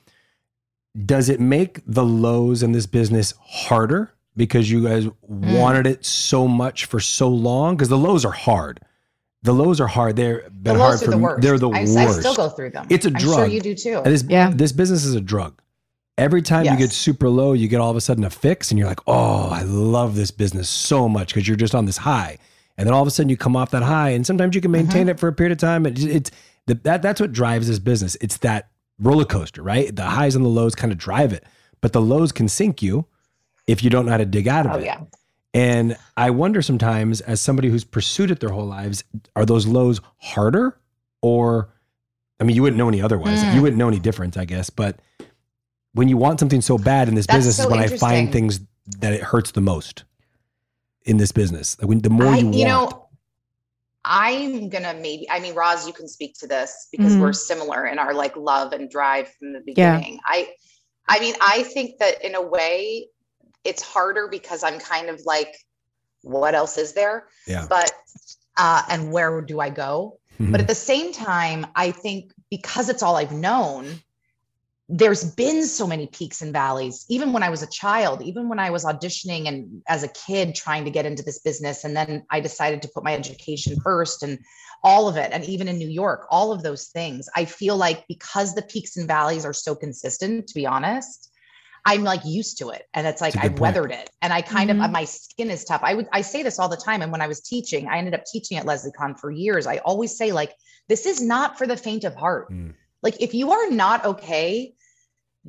Speaker 3: does it make the lows in this business harder because you guys
Speaker 4: Mm.
Speaker 3: wanted it so much for so long? Because the lows are hard. The lows are hard. They're been
Speaker 5: lows
Speaker 3: hard for
Speaker 5: the
Speaker 3: me.
Speaker 5: worst.
Speaker 3: They're the
Speaker 5: I- I still go through them.
Speaker 3: It's a
Speaker 5: I'm
Speaker 3: drug.
Speaker 5: sure you do too.
Speaker 3: And this, this business is a drug. Every time you get super low, you get all of a sudden a fix, and you're like, "Oh, I love this business so much" because you're just on this high, and then all of a sudden you come off that high, and sometimes you can maintain
Speaker 5: Mm-hmm.
Speaker 3: it for a period of time. It, it's the, that that's what drives this business. It's that roller coaster, right? The highs and the lows kind of drive it, but the lows can sink you if you don't know how to dig out of
Speaker 5: Oh,
Speaker 3: it.
Speaker 5: yeah.
Speaker 3: And I wonder sometimes, as somebody who's pursued it their whole lives, are those lows harder? Or, I mean, you wouldn't know any otherwise.
Speaker 5: Mm.
Speaker 3: You wouldn't know any difference, I guess. But when you want something so bad in this
Speaker 5: That's
Speaker 3: business,
Speaker 5: so
Speaker 3: is when I find things that it hurts the most in this business. Like when, the more
Speaker 5: I,
Speaker 3: you,
Speaker 5: you
Speaker 3: want.
Speaker 5: know, I'm gonna maybe. I mean, Roz, you can speak to this because
Speaker 4: Mhm.
Speaker 5: we're similar in our like love and drive from the
Speaker 4: Yeah.
Speaker 5: beginning. I, I mean, I think that in a way, it's harder because I'm kind of like, what else is there?
Speaker 3: Yeah.
Speaker 5: But, uh, and where do I go?
Speaker 3: Mhm.
Speaker 5: But at the same time, I think because it's all I've known, there's been so many peaks and valleys even when i was a child even when i was auditioning and as a kid trying to get into this business and then i decided to put my education first and all of it and even in new york all of those things. I feel like because the peaks and valleys are so consistent to be honest i'm like used to it and it's like
Speaker 3: That's a good
Speaker 5: i've weathered it and i kind
Speaker 4: Mhm.
Speaker 5: of my skin is tough. I would i say this all the time and when i was teaching i ended up teaching at Leslie Kahn for years. I always say like this is not for the faint of heart.
Speaker 3: Mm.
Speaker 5: like if you are not okay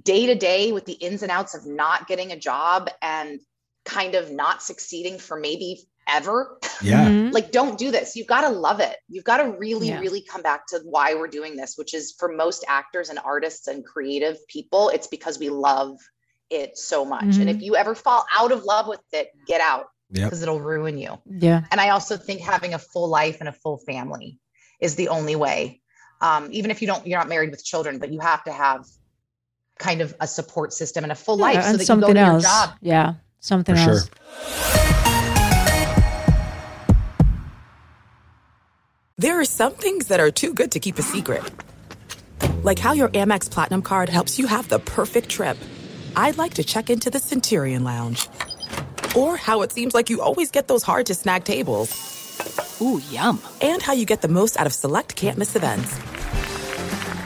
Speaker 5: day to day with the ins and outs of not getting a job and kind of not succeeding for maybe ever
Speaker 3: Yeah.
Speaker 4: Mhm.
Speaker 5: like don't do this you've got to love it you've got to really
Speaker 4: Yeah.
Speaker 5: really come back to why we're doing this which is for most actors and artists and creative people it's because we love it so much and
Speaker 4: Mhm.
Speaker 5: if you ever fall out of love with it get out
Speaker 3: Yep.
Speaker 5: because it'll ruin you
Speaker 4: Yeah.
Speaker 5: and I also think having a full life and a full family is the only way. Um, even if you don't, you're not married with children, but you have to have kind of a support system and a full life
Speaker 4: Yeah,
Speaker 5: so
Speaker 4: and
Speaker 5: that you
Speaker 4: something
Speaker 5: go to
Speaker 4: else.
Speaker 5: your job.
Speaker 4: Yeah. Something
Speaker 3: For
Speaker 4: else.
Speaker 3: sure.
Speaker 7: There are some things that are too good to keep a secret. Like how your Amex Platinum card helps you have the perfect trip. I'd like to check into the Centurion Lounge. Or how it seems like you always get those hard to snag tables. Ooh, yum. And how you get the most out of select can't miss events.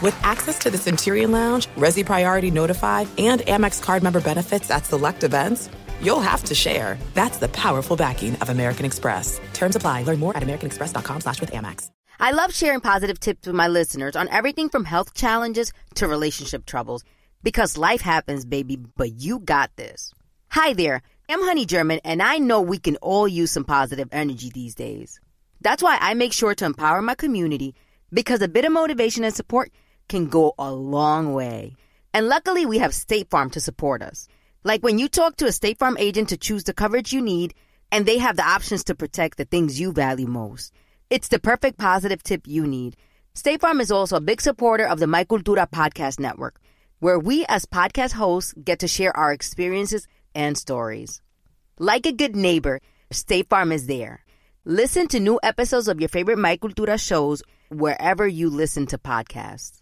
Speaker 7: With access to the Centurion Lounge, Resy Priority Notify, and Amex card member benefits at select events, you'll have to share. That's the powerful backing of American Express. Terms apply. Learn more at americanexpress.com slash with Amex.
Speaker 11: I love sharing positive tips with my listeners on everything from health challenges to relationship troubles because life happens, baby, but you got this. Hi there, I'm Honey German, and I know we can all use some positive energy these days. That's why I make sure to empower my community because a bit of motivation and support can go a long way. And luckily, we have State Farm to support us. Like when you talk to a State Farm agent to choose the coverage you need, and they have the options to protect the things you value most. It's the perfect positive tip you need. State Farm is also a big supporter of the My Cultura podcast network, where we as podcast hosts get to share our experiences and stories. Like a good neighbor, State Farm is there. Listen to new episodes of your favorite My Cultura shows wherever you listen to podcasts.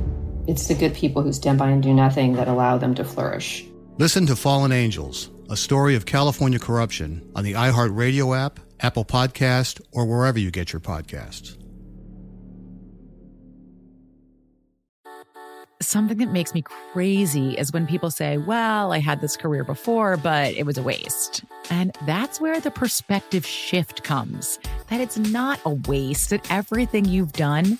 Speaker 9: It's the good people who stand by and do nothing that allow them to flourish.
Speaker 10: Listen to Fallen Angels, a story of California corruption on the iHeartRadio app, Apple Podcast, or wherever you get your podcasts.
Speaker 1: Something that makes me crazy is when people say, Well, I had this career before, but it was a waste. And that's where the perspective shift comes that it's not a waste, that everything you've done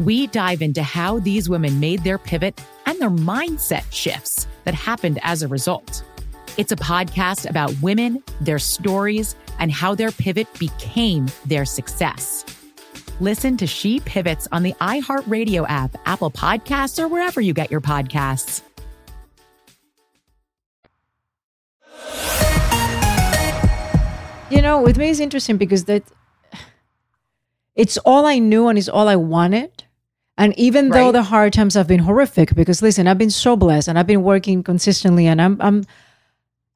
Speaker 1: We dive into how these women made their pivot and their mindset shifts that happened as a result. It's a podcast about women, their stories, and how their pivot became their success. Listen to She Pivots on the iHeartRadio app, Apple Podcasts, or wherever you get your podcasts.
Speaker 4: You know, with me it's interesting because that it's all I knew and it's all I wanted. And even right. though the hard times have been horrific, because listen, I've been so blessed and I've been working consistently and I'm I'm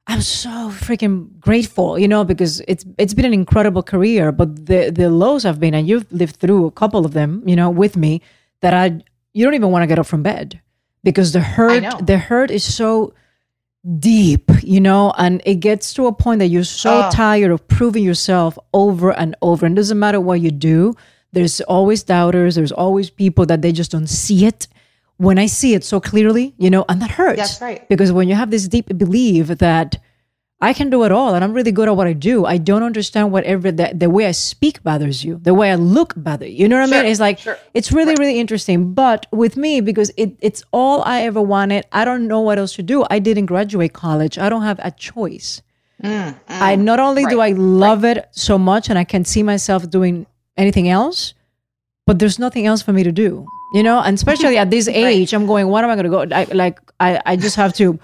Speaker 4: I'm so freaking grateful, you know, because it's it's been an incredible career. But the the lows have been, and you've lived through a couple of them, you know, with me, that I you don't even want to get up from bed because the hurt the hurt is so deep, you know, and it gets to a point that you're so oh. tired of proving yourself over and over. And it doesn't matter what you do, there's always doubters, there's always people that they just don't see it when I see it so clearly, you know, and that hurts.
Speaker 5: That's right.
Speaker 4: Because when you have this deep belief that I can do it all and I'm really good at what I do, I don't understand whatever the, the way I speak bothers you, the way I look bothers you. You know what sure, I mean? It's like, sure. it's really, right. really interesting. But with me, because it, it's all I ever wanted, I don't know what else to do. I didn't graduate college, I don't have a choice. Mm, mm, I not only right, do I love right. it so much and I can see myself doing anything else, but there's nothing else for me to do you know and especially at this age right. i'm going what am i going to go I, like I, I just have to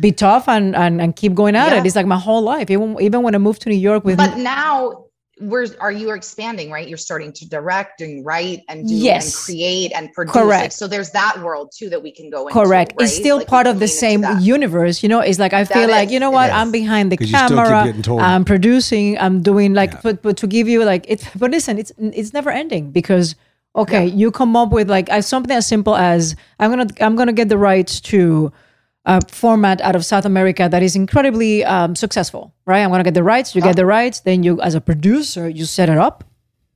Speaker 4: be tough and, and, and keep going at yeah. it it's like my whole life even, even when i moved to new york with
Speaker 5: but now where are you expanding right you're starting to direct and write and do
Speaker 4: Yes.
Speaker 5: and create and produce
Speaker 4: Correct.
Speaker 5: Like, so there's that world too that we can go into
Speaker 4: Correct. It's still
Speaker 5: Like,
Speaker 4: part of the same universe. You know, it's like I feel
Speaker 5: That
Speaker 4: like, you know
Speaker 5: it
Speaker 4: what?
Speaker 5: is.
Speaker 4: I'm behind the
Speaker 3: 'Cause you still keep
Speaker 4: camera. I'm producing, I'm doing like but, but to give you like it but listen, it's it's never ending because okay, you come up with like something as simple as I'm gonna I'm gonna get the rights to a format out of South America that is incredibly um, successful, right? I'm gonna get the rights, you get the rights, then you as a producer, you set it up.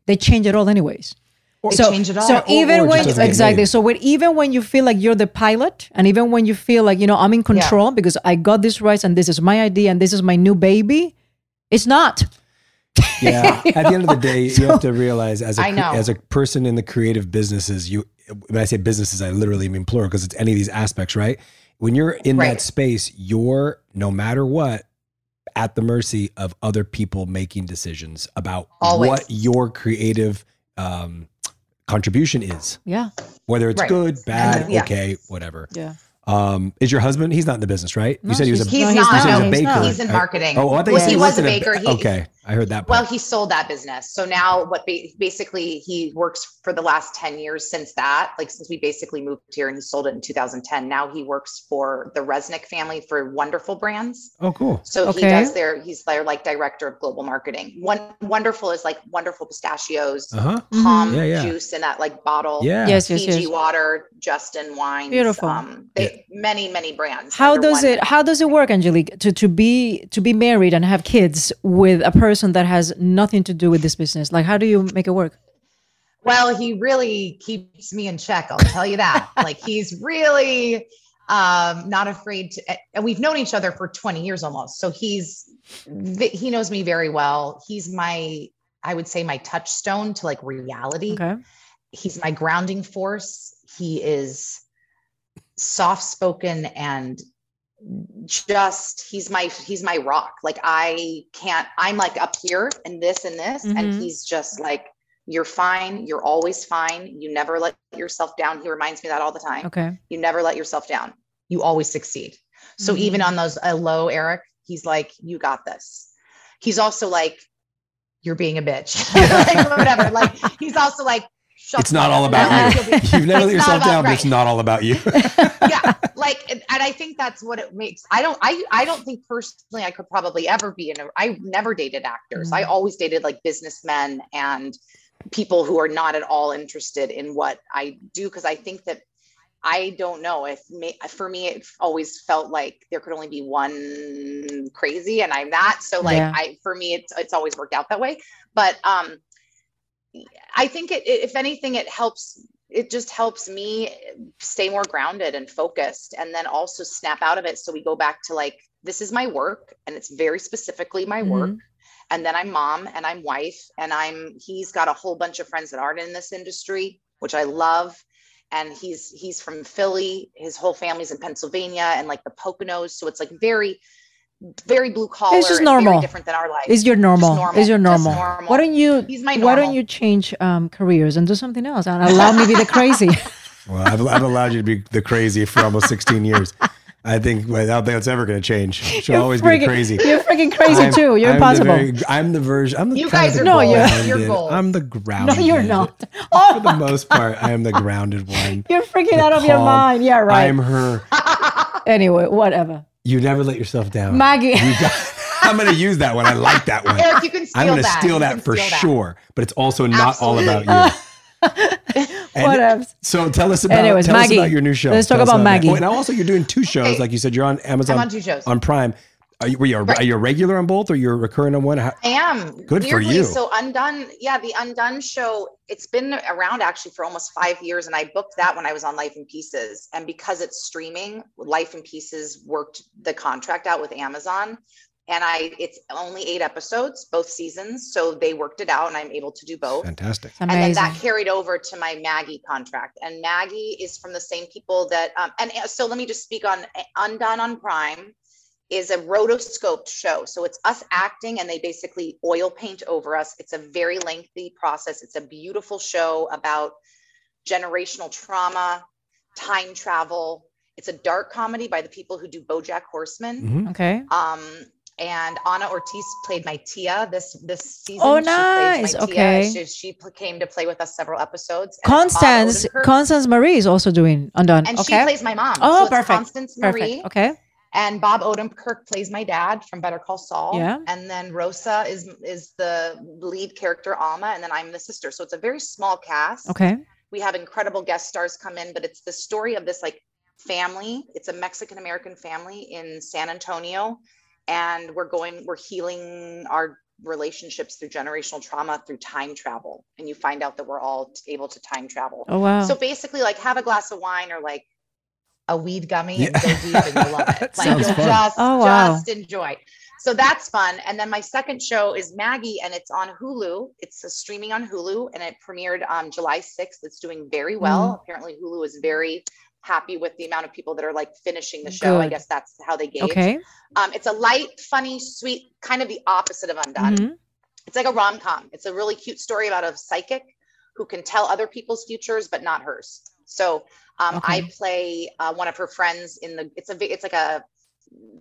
Speaker 4: They change it all anyways.
Speaker 5: They
Speaker 4: so,
Speaker 5: change it all.
Speaker 4: so
Speaker 5: Or-
Speaker 4: even
Speaker 3: or
Speaker 4: when
Speaker 3: just
Speaker 4: exactly, so when, even when you feel like you're the pilot, and even when you feel like you know I'm in control because I got this rights and this is my idea and this is my new baby, it's not.
Speaker 3: Yeah. At the end of the day, you have to realize as a
Speaker 5: I know.
Speaker 3: as a person in the creative businesses, you when I say businesses, I literally mean plural because it's any of these aspects, right? When you're in that space, you're no matter what at the mercy of other people making decisions about
Speaker 5: Always.
Speaker 3: what your creative um, contribution is,
Speaker 4: Yeah,
Speaker 3: whether it's
Speaker 5: Right.
Speaker 3: good, bad,
Speaker 5: then- yeah.
Speaker 3: okay, whatever.
Speaker 4: yeah.
Speaker 3: Um, is your husband? He's not in the business, right?
Speaker 4: No,
Speaker 3: you said he was a.
Speaker 4: he's-
Speaker 5: He's
Speaker 4: No, he's
Speaker 5: not.
Speaker 3: you said he was
Speaker 5: no,
Speaker 3: a
Speaker 5: he's
Speaker 3: baker.
Speaker 5: He's in marketing.
Speaker 3: Oh, I think
Speaker 5: Well,
Speaker 3: he
Speaker 5: he
Speaker 3: worked
Speaker 5: was a
Speaker 3: in
Speaker 5: baker. He-
Speaker 3: okay, I heard that.
Speaker 5: Well, he sold that business. So now what ba- basically he works for the last 10 years since that, like since we basically moved here and he sold it in 2010. Now he works for the Resnick family for wonderful brands.
Speaker 3: oh, cool.
Speaker 5: So he does their, he's their like director of global marketing. One wonderful is like wonderful pistachios,
Speaker 3: Uh huh.
Speaker 5: palm
Speaker 3: Yeah, yeah.
Speaker 5: juice in that like bottle.
Speaker 3: Yeah.
Speaker 4: Yes, yes,
Speaker 5: Fiji
Speaker 4: yes.
Speaker 5: water, Justin wine.
Speaker 4: Beautiful.
Speaker 5: Um, they, Many, many brands.
Speaker 4: How does
Speaker 5: one-
Speaker 4: it how does it work, Angelique, to, to be to be married and have kids with a person that has nothing to do with this business? Like how do you make it work?
Speaker 5: Well, he really keeps me in check. I'll tell you that. like he's really um, not afraid to, and we've known each other for 20 years almost. So he's, he knows me very well. He's my, I would say my touchstone to like reality.
Speaker 4: Okay.
Speaker 5: He's my grounding force. He is soft spoken and just he's my he's my rock. Like i can't i'm like up here and this and this and
Speaker 4: Mhm.
Speaker 5: he's just like you're fine you're always fine. You never let yourself down. He reminds me that all the time.
Speaker 4: Okay.
Speaker 5: you never let yourself down. You always succeed. So
Speaker 4: Mhm.
Speaker 5: even on those uh, low eric he's like you got this. He's also like you're being a bitch. Like whatever. Like he's also like
Speaker 3: It's not all about you.
Speaker 5: you'll be-
Speaker 3: You've never let yourself
Speaker 5: about-
Speaker 3: down, but it's not all about you.
Speaker 5: yeah like and i think that's what it makes i don't i i don't think personally i could probably ever be in a i never dated actors i always dated like businessmen and people who are not at all interested in what i do because i think that i don't know if me, for me it always felt like there could only be one crazy and i'm that so like
Speaker 4: Yeah.
Speaker 5: i for me it's it's always worked out that way but um I think it- if anything, it helps. It just helps me stay more grounded and focused, and then also snap out of it. So we go back to like, this is my work, and it's very specifically my mm-hmm. work. And then I'm mom, and I'm wife, and I'm. He's got a whole bunch of friends that aren't in this industry, which I love. And he's he's from Philly. His whole family's in Pennsylvania and like the Poconos. So it's like very, very blue collar.
Speaker 4: It's just normal.
Speaker 5: different than our life.
Speaker 4: Is your normal.
Speaker 5: Normal.
Speaker 4: Is your normal.
Speaker 5: normal.
Speaker 4: Why don't you
Speaker 5: He's my
Speaker 4: why don't you change um, careers and do something else and allow me to be the crazy?
Speaker 3: Well, I've, I've allowed you to be the crazy for almost 16 years. I think well, I don't think that's ever going to change. She'll
Speaker 4: You're
Speaker 3: always be
Speaker 4: freaking-
Speaker 3: the crazy.
Speaker 4: you're freaking crazy
Speaker 3: I'm-
Speaker 4: too. You're
Speaker 3: I'm the
Speaker 4: impossible.
Speaker 3: very- I'm the version. I'm the
Speaker 5: you guys are No, you're- you're gold.
Speaker 3: I'm the grounded.
Speaker 4: No, you're not.
Speaker 3: For the most part, I am the grounded one.
Speaker 4: You're freaking
Speaker 3: the
Speaker 4: out of your mind. Yeah, right.
Speaker 3: I'm her.
Speaker 4: Anyway, whatever.
Speaker 3: You never let yourself down.
Speaker 4: Maggie.
Speaker 3: You got- I'm going to use that one. I like that one.
Speaker 5: Eric, you can steal
Speaker 3: I'm going to steal that for
Speaker 5: steal that.
Speaker 3: sure. But it's also not all about you. Uh, what
Speaker 4: Whatever.
Speaker 3: So tell us about
Speaker 4: Anyways,
Speaker 3: tell us
Speaker 4: Maggie.
Speaker 3: about your new show.
Speaker 4: Let's talk
Speaker 3: Tell us
Speaker 4: about Maggie.
Speaker 3: Oh, and also you're doing two shows.
Speaker 5: Okay.
Speaker 3: Like you said, you're on Amazon.
Speaker 5: I'm on two shows.
Speaker 3: On Prime. Are you, were you, a, are you a regular on both or you're recurring on one? How,
Speaker 5: I am.
Speaker 3: Good for you.
Speaker 5: So Undone, yeah, the Undone show, it's been around actually for almost five years. And I booked that when I was on Life in Pieces. And because it's streaming, Life in Pieces worked the contract out with Amazon. And I it's only eight episodes, both seasons. So they worked it out and I'm able to do both.
Speaker 3: Fantastic.
Speaker 5: And then that carried over to my Maggie contract. And Maggie is from the same people that, um, and uh, so let me just speak on uh, Undone on Prime is a rotoscoped show. So it's us acting and they basically oil paint over us. It's a very lengthy process. It's a beautiful show about generational trauma, time travel. It's a dark comedy by the people who do Bojack Horseman.
Speaker 3: Mhm.
Speaker 4: Okay.
Speaker 5: Um, and Anna Ortiz played my Tia this this season.
Speaker 4: Oh,
Speaker 5: She my
Speaker 4: nice.
Speaker 5: Tia.
Speaker 4: Okay.
Speaker 5: She, she pl- came to play with us several episodes. and
Speaker 4: Constance Constance Marie is also doing Undone.
Speaker 5: and
Speaker 4: okay.
Speaker 5: she plays my mom.
Speaker 4: Oh,
Speaker 5: So it's
Speaker 4: perfect.
Speaker 5: Constance Marie.
Speaker 4: Perfect. Okay.
Speaker 5: And Bob Odenkirk plays my dad from Better Call Saul.
Speaker 4: Yeah.
Speaker 5: And then Rosa is is the lead character Alma, and then I'm the sister. So it's a very small cast.
Speaker 4: Okay.
Speaker 5: We have incredible guest stars come in, but it's the story of this like family. It's a Mexican American family in San Antonio, and we're going, we're healing our relationships through generational trauma through time travel. And you find out that we're all able to time travel.
Speaker 4: Oh, wow.
Speaker 5: So basically, like have a glass of wine or like a weed gummy and go deep and you'll love it. Like you'll
Speaker 3: fun.
Speaker 5: just
Speaker 4: Oh, wow.
Speaker 5: just enjoy. So that's fun. And then my second show is Maggie, and it's on Hulu. It's a streaming on Hulu, and it premiered um, July 6th. It's doing very well.
Speaker 4: Mm.
Speaker 5: Apparently, Hulu is very happy with the amount of people that are like finishing the show. I guess that's how they gauge.
Speaker 4: Okay.
Speaker 5: Um, it's a light, funny, sweet, kind of the opposite of Undone.
Speaker 4: Mhm.
Speaker 5: It's like a rom com. It's a really cute story about a psychic who can tell other people's futures, but not hers. So um, I play uh, one of her friends in the. It's a. It's like a.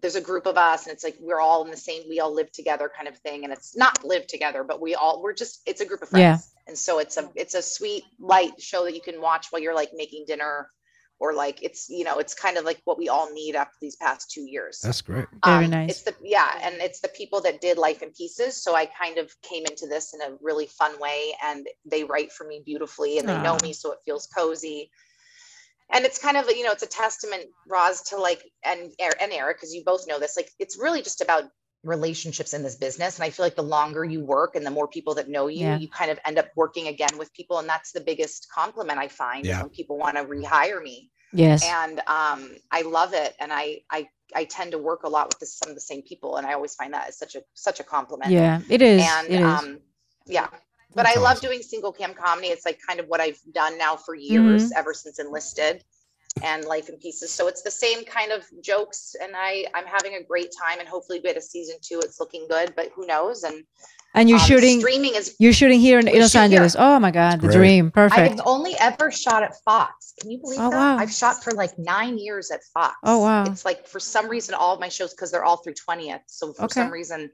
Speaker 5: There's a group of us, and it's like we're all in the same. We all live together, kind of thing. And it's not live together, but we all. We're just. It's a group of friends.
Speaker 4: Yeah.
Speaker 5: And so it's a. It's a sweet, light show that you can watch while you're like making dinner, or like it's. You know, it's kind of like what we all need after these past two years.
Speaker 3: That's great.
Speaker 4: Very
Speaker 5: Um,
Speaker 4: nice.
Speaker 5: It's the yeah, and it's the people that did Life in Pieces. So I kind of came into this in a really fun way, and they write for me beautifully, and they know
Speaker 4: Ah.
Speaker 5: me, so it feels cozy. And it's kind of you know it's a testament, Roz, to like and Er- and Eric, because you both know this. Like it's really just about relationships in this business, and I feel like the longer you work and the more people that know you,
Speaker 4: Yeah.
Speaker 5: you kind of end up working again with people, and that's the biggest compliment I find
Speaker 3: Yeah.
Speaker 5: when people want to rehire me
Speaker 4: Yes.
Speaker 5: and um, I love it. And I, I, I tend to work a lot with the, some of the same people, and I always find that is such a such a compliment.
Speaker 4: Yeah, it is.
Speaker 5: And
Speaker 4: it is.
Speaker 5: um, yeah, but
Speaker 3: That's
Speaker 5: I love
Speaker 3: awesome.
Speaker 5: doing single cam comedy. It's like kind of what I've done now for years,
Speaker 4: Mm-hmm.
Speaker 5: ever since enlisted and Life in Pieces. So it's the same kind of jokes, and I I'm having a great time, and hopefully we get a season two. It's looking good, but who knows? And
Speaker 4: and you're
Speaker 5: um,
Speaker 4: shooting.
Speaker 5: streaming is
Speaker 4: You're shooting here in, Los
Speaker 5: shoot here.
Speaker 4: Angeles. Oh my God, the
Speaker 3: Great.
Speaker 4: dream. Perfect.
Speaker 5: I've only ever shot at Fox. Can you believe
Speaker 4: Oh,
Speaker 5: that?
Speaker 4: wow.
Speaker 5: I've shot for like nine years at Fox.
Speaker 4: Oh, wow.
Speaker 5: It's like for some reason all of my shows because they're all through 20th. So for
Speaker 4: Okay.
Speaker 5: some reason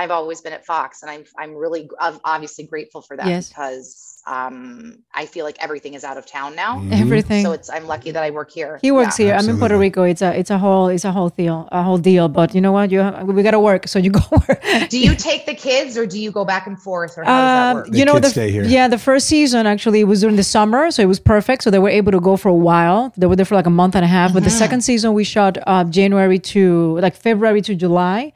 Speaker 5: I've always been at Fox and I'm I'm really obviously grateful for that
Speaker 4: Yes.
Speaker 5: because um I feel like everything is out of town now.
Speaker 4: Everything.
Speaker 5: So it's I'm lucky that I work here.
Speaker 4: He works
Speaker 5: Yeah.
Speaker 4: here. I'm in Puerto Rico. It's a it's a whole it's a whole deal a whole deal. But you know what? You have, we got to work, so you go work.
Speaker 5: Do you take the kids or do you go back and forth or how does that
Speaker 4: Um,
Speaker 5: work?
Speaker 3: The
Speaker 4: you know,
Speaker 3: kids
Speaker 4: the,
Speaker 3: stay here.
Speaker 4: yeah, the first season actually was during the summer, so it was perfect. So they were able to go for a while. They were there for like a month and a half. But the
Speaker 5: Mm-hmm.
Speaker 4: second season we shot uh, January to like February to July,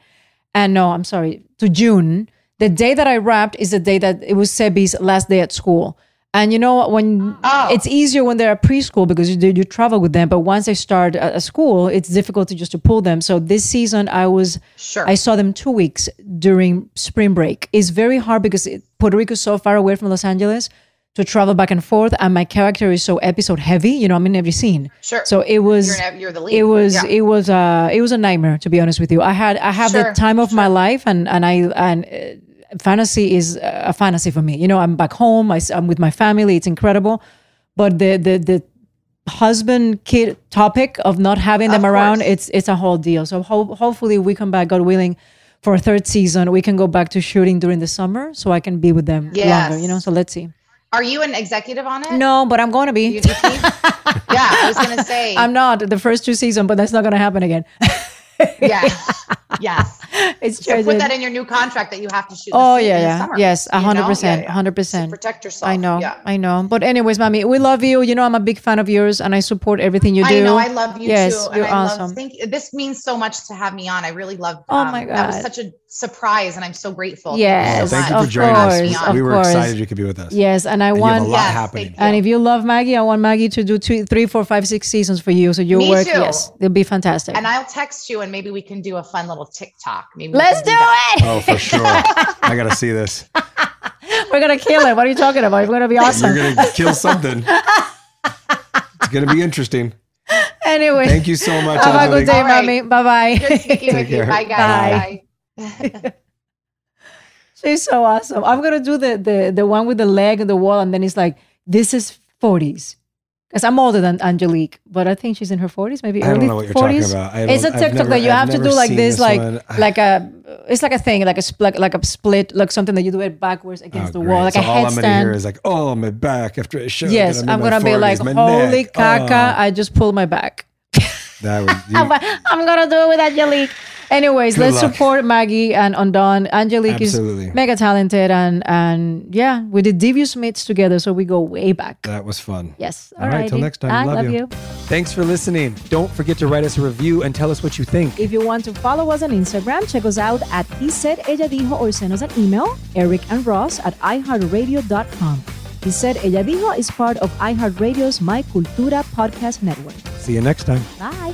Speaker 4: and no, I'm sorry, to June. The day that I wrapped is the day that it was Sebi's last day at school. And you know when
Speaker 5: Oh.
Speaker 4: it's easier when they're at preschool because you, you travel with them, but once they start at, at school, it's difficult to just to pull them. So this season I was
Speaker 5: Sure.
Speaker 4: I saw them two weeks during spring break. It's very hard because it, Puerto Rico is so far away from Los Angeles to travel back and forth, and my character is so episode heavy. You know, I'm in every scene.
Speaker 5: Sure.
Speaker 4: So it was.
Speaker 5: You're an- you're the lead,
Speaker 4: It was.
Speaker 5: yeah.
Speaker 4: It was. Uh, it was a nightmare to be honest with you. I had. I have
Speaker 5: Sure,
Speaker 4: the time of my life, and and I and. Uh, fantasy is a fantasy for me you know i'm back home I, am with my family it's incredible but the the the husband kid topic of not having them around it's it's a whole deal so ho- hopefully we come back god willing for a third season we can go back to shooting during the summer so i can be with them
Speaker 5: Yes.
Speaker 4: longer you know so let's see
Speaker 5: Are you an executive on it?
Speaker 4: no but i'm going to be
Speaker 5: yeah, I was gonna say
Speaker 4: i'm not the first two seasons but that's not going to happen again
Speaker 5: yeah. Yes.
Speaker 4: it's
Speaker 5: So
Speaker 4: true
Speaker 5: put
Speaker 4: that-
Speaker 5: in your new contract that you have to shoot.
Speaker 4: Oh yeah, yeah,
Speaker 5: summer,
Speaker 4: yes, hundred percent, hundred percent.
Speaker 5: Protect yourself.
Speaker 4: I know,
Speaker 5: Yeah.
Speaker 4: I know. But anyways, mommy, we love you. You know, I'm a big fan of yours, and I support everything you do.
Speaker 5: I know. I love you
Speaker 4: yes,
Speaker 5: too.
Speaker 4: you're awesome.
Speaker 5: Love, thank you. This means so much to have me on. I really love.
Speaker 4: Oh my god,
Speaker 5: That was such a surprise, and I'm so grateful.
Speaker 4: Yes,
Speaker 3: Thank you for joining us.
Speaker 4: course,
Speaker 3: We- We were
Speaker 4: course.
Speaker 3: excited you could be with us.
Speaker 4: Yes, and I
Speaker 3: And you have
Speaker 4: want
Speaker 3: a lot
Speaker 5: Yes,
Speaker 3: happening.
Speaker 5: you.
Speaker 4: And if you love Maggie, I want Maggie to do two, three, four, five, six seasons for you. So your
Speaker 5: Me
Speaker 4: work,
Speaker 5: too.
Speaker 4: yes, it'll be fantastic.
Speaker 5: And I'll text you, and maybe we can do a fun little TikTok. Maybe
Speaker 4: Let's
Speaker 5: can
Speaker 4: do
Speaker 5: that.
Speaker 4: it.
Speaker 3: Oh, for sure. I got to see this.
Speaker 4: We're gonna kill it. What are you talking about? It's gonna be awesome.
Speaker 3: You're going to kill something. It's going to be interesting.
Speaker 4: anyway,
Speaker 3: Thank you so much,
Speaker 4: Have a good day,
Speaker 5: All right.
Speaker 4: mommy. Bye bye.
Speaker 5: Good speaking
Speaker 3: Take
Speaker 5: with you.
Speaker 3: care.
Speaker 5: Bye, guys. Bye.
Speaker 4: She's so awesome. I'm gonna do the the the one with the leg and the wall, and then it's like, this is 40s. Because I'm older than Angelique, but I think she's in her 40s, maybe
Speaker 3: I don't
Speaker 4: early
Speaker 3: know what you're
Speaker 4: 40s.
Speaker 3: talking about. I
Speaker 4: it's a TikTok
Speaker 3: never-
Speaker 4: that you
Speaker 3: I've
Speaker 4: have to do like this,
Speaker 3: this
Speaker 4: like
Speaker 3: one.
Speaker 4: like a. It's like a thing, like a split, like a split, like something that you do it backwards oh, against
Speaker 3: Oh,
Speaker 4: the wall, like
Speaker 3: so
Speaker 4: a
Speaker 3: all I'm gonna
Speaker 4: headstand.
Speaker 3: hear is like, oh, my back after a show.
Speaker 4: yes, I'm,
Speaker 3: in my
Speaker 4: gonna be like, holy
Speaker 3: neck.
Speaker 4: caca!
Speaker 3: Oh,
Speaker 4: I just pulled my back.
Speaker 3: that would, you-
Speaker 4: I'm, I'm gonna do it with Angelique. Anyways,
Speaker 3: Good
Speaker 4: let's
Speaker 3: luck.
Speaker 4: support Maggie and Undone. Angelique
Speaker 3: Absolutely.
Speaker 4: is mega talented, and and yeah, we did Devious Maids together, so we go way back.
Speaker 3: that was fun.
Speaker 4: Yes.
Speaker 3: All right, till next time.
Speaker 4: I
Speaker 3: love,
Speaker 4: love
Speaker 3: you.
Speaker 4: you.
Speaker 3: Thanks for listening. Don't forget to write us a review and tell us what you think.
Speaker 4: If you want to follow us on Instagram, check us out at He Said Ella Dijo or send us an email, Eric and Ross at iHeartRadio.com. He Said Ella Dijo is part of iHeartRadio's My Cultura podcast network.
Speaker 3: See you next time.
Speaker 4: Bye.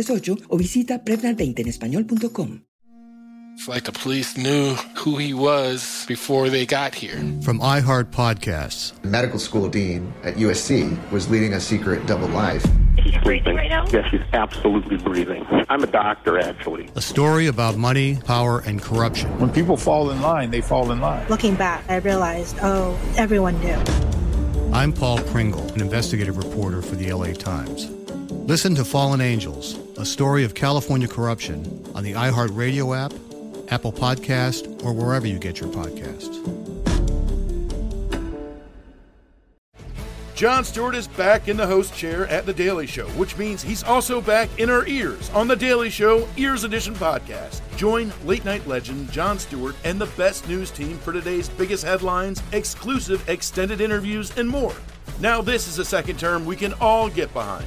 Speaker 12: 1-855-213-2138 o visita Prevnar20 en español.com.
Speaker 13: It's like the police knew who he was before they got here.
Speaker 10: From iHeart Podcasts.
Speaker 14: Medical school dean at USC was leading a secret double life.
Speaker 15: She's breathing right now? Yes, she's absolutely breathing. I'm a doctor, actually.
Speaker 10: A story about money, power, and corruption.
Speaker 16: When people fall in line, they fall in line.
Speaker 17: Looking back, I realized, oh, everyone knew.
Speaker 10: I'm Paul Pringle, an investigative reporter for the LA Times. Listen to Fallen Angels, a story of California corruption on the iHeartRadio app, Apple Podcast, or wherever you get your podcasts.
Speaker 18: Jon Stewart is back in the host chair at The Daily Show, which means he's also back in our ears on The Daily Show Ears Edition podcast. Join late night legend Jon Stewart and the best news team for today's biggest headlines, exclusive extended interviews, and more. Now, this is a second term we can all get behind.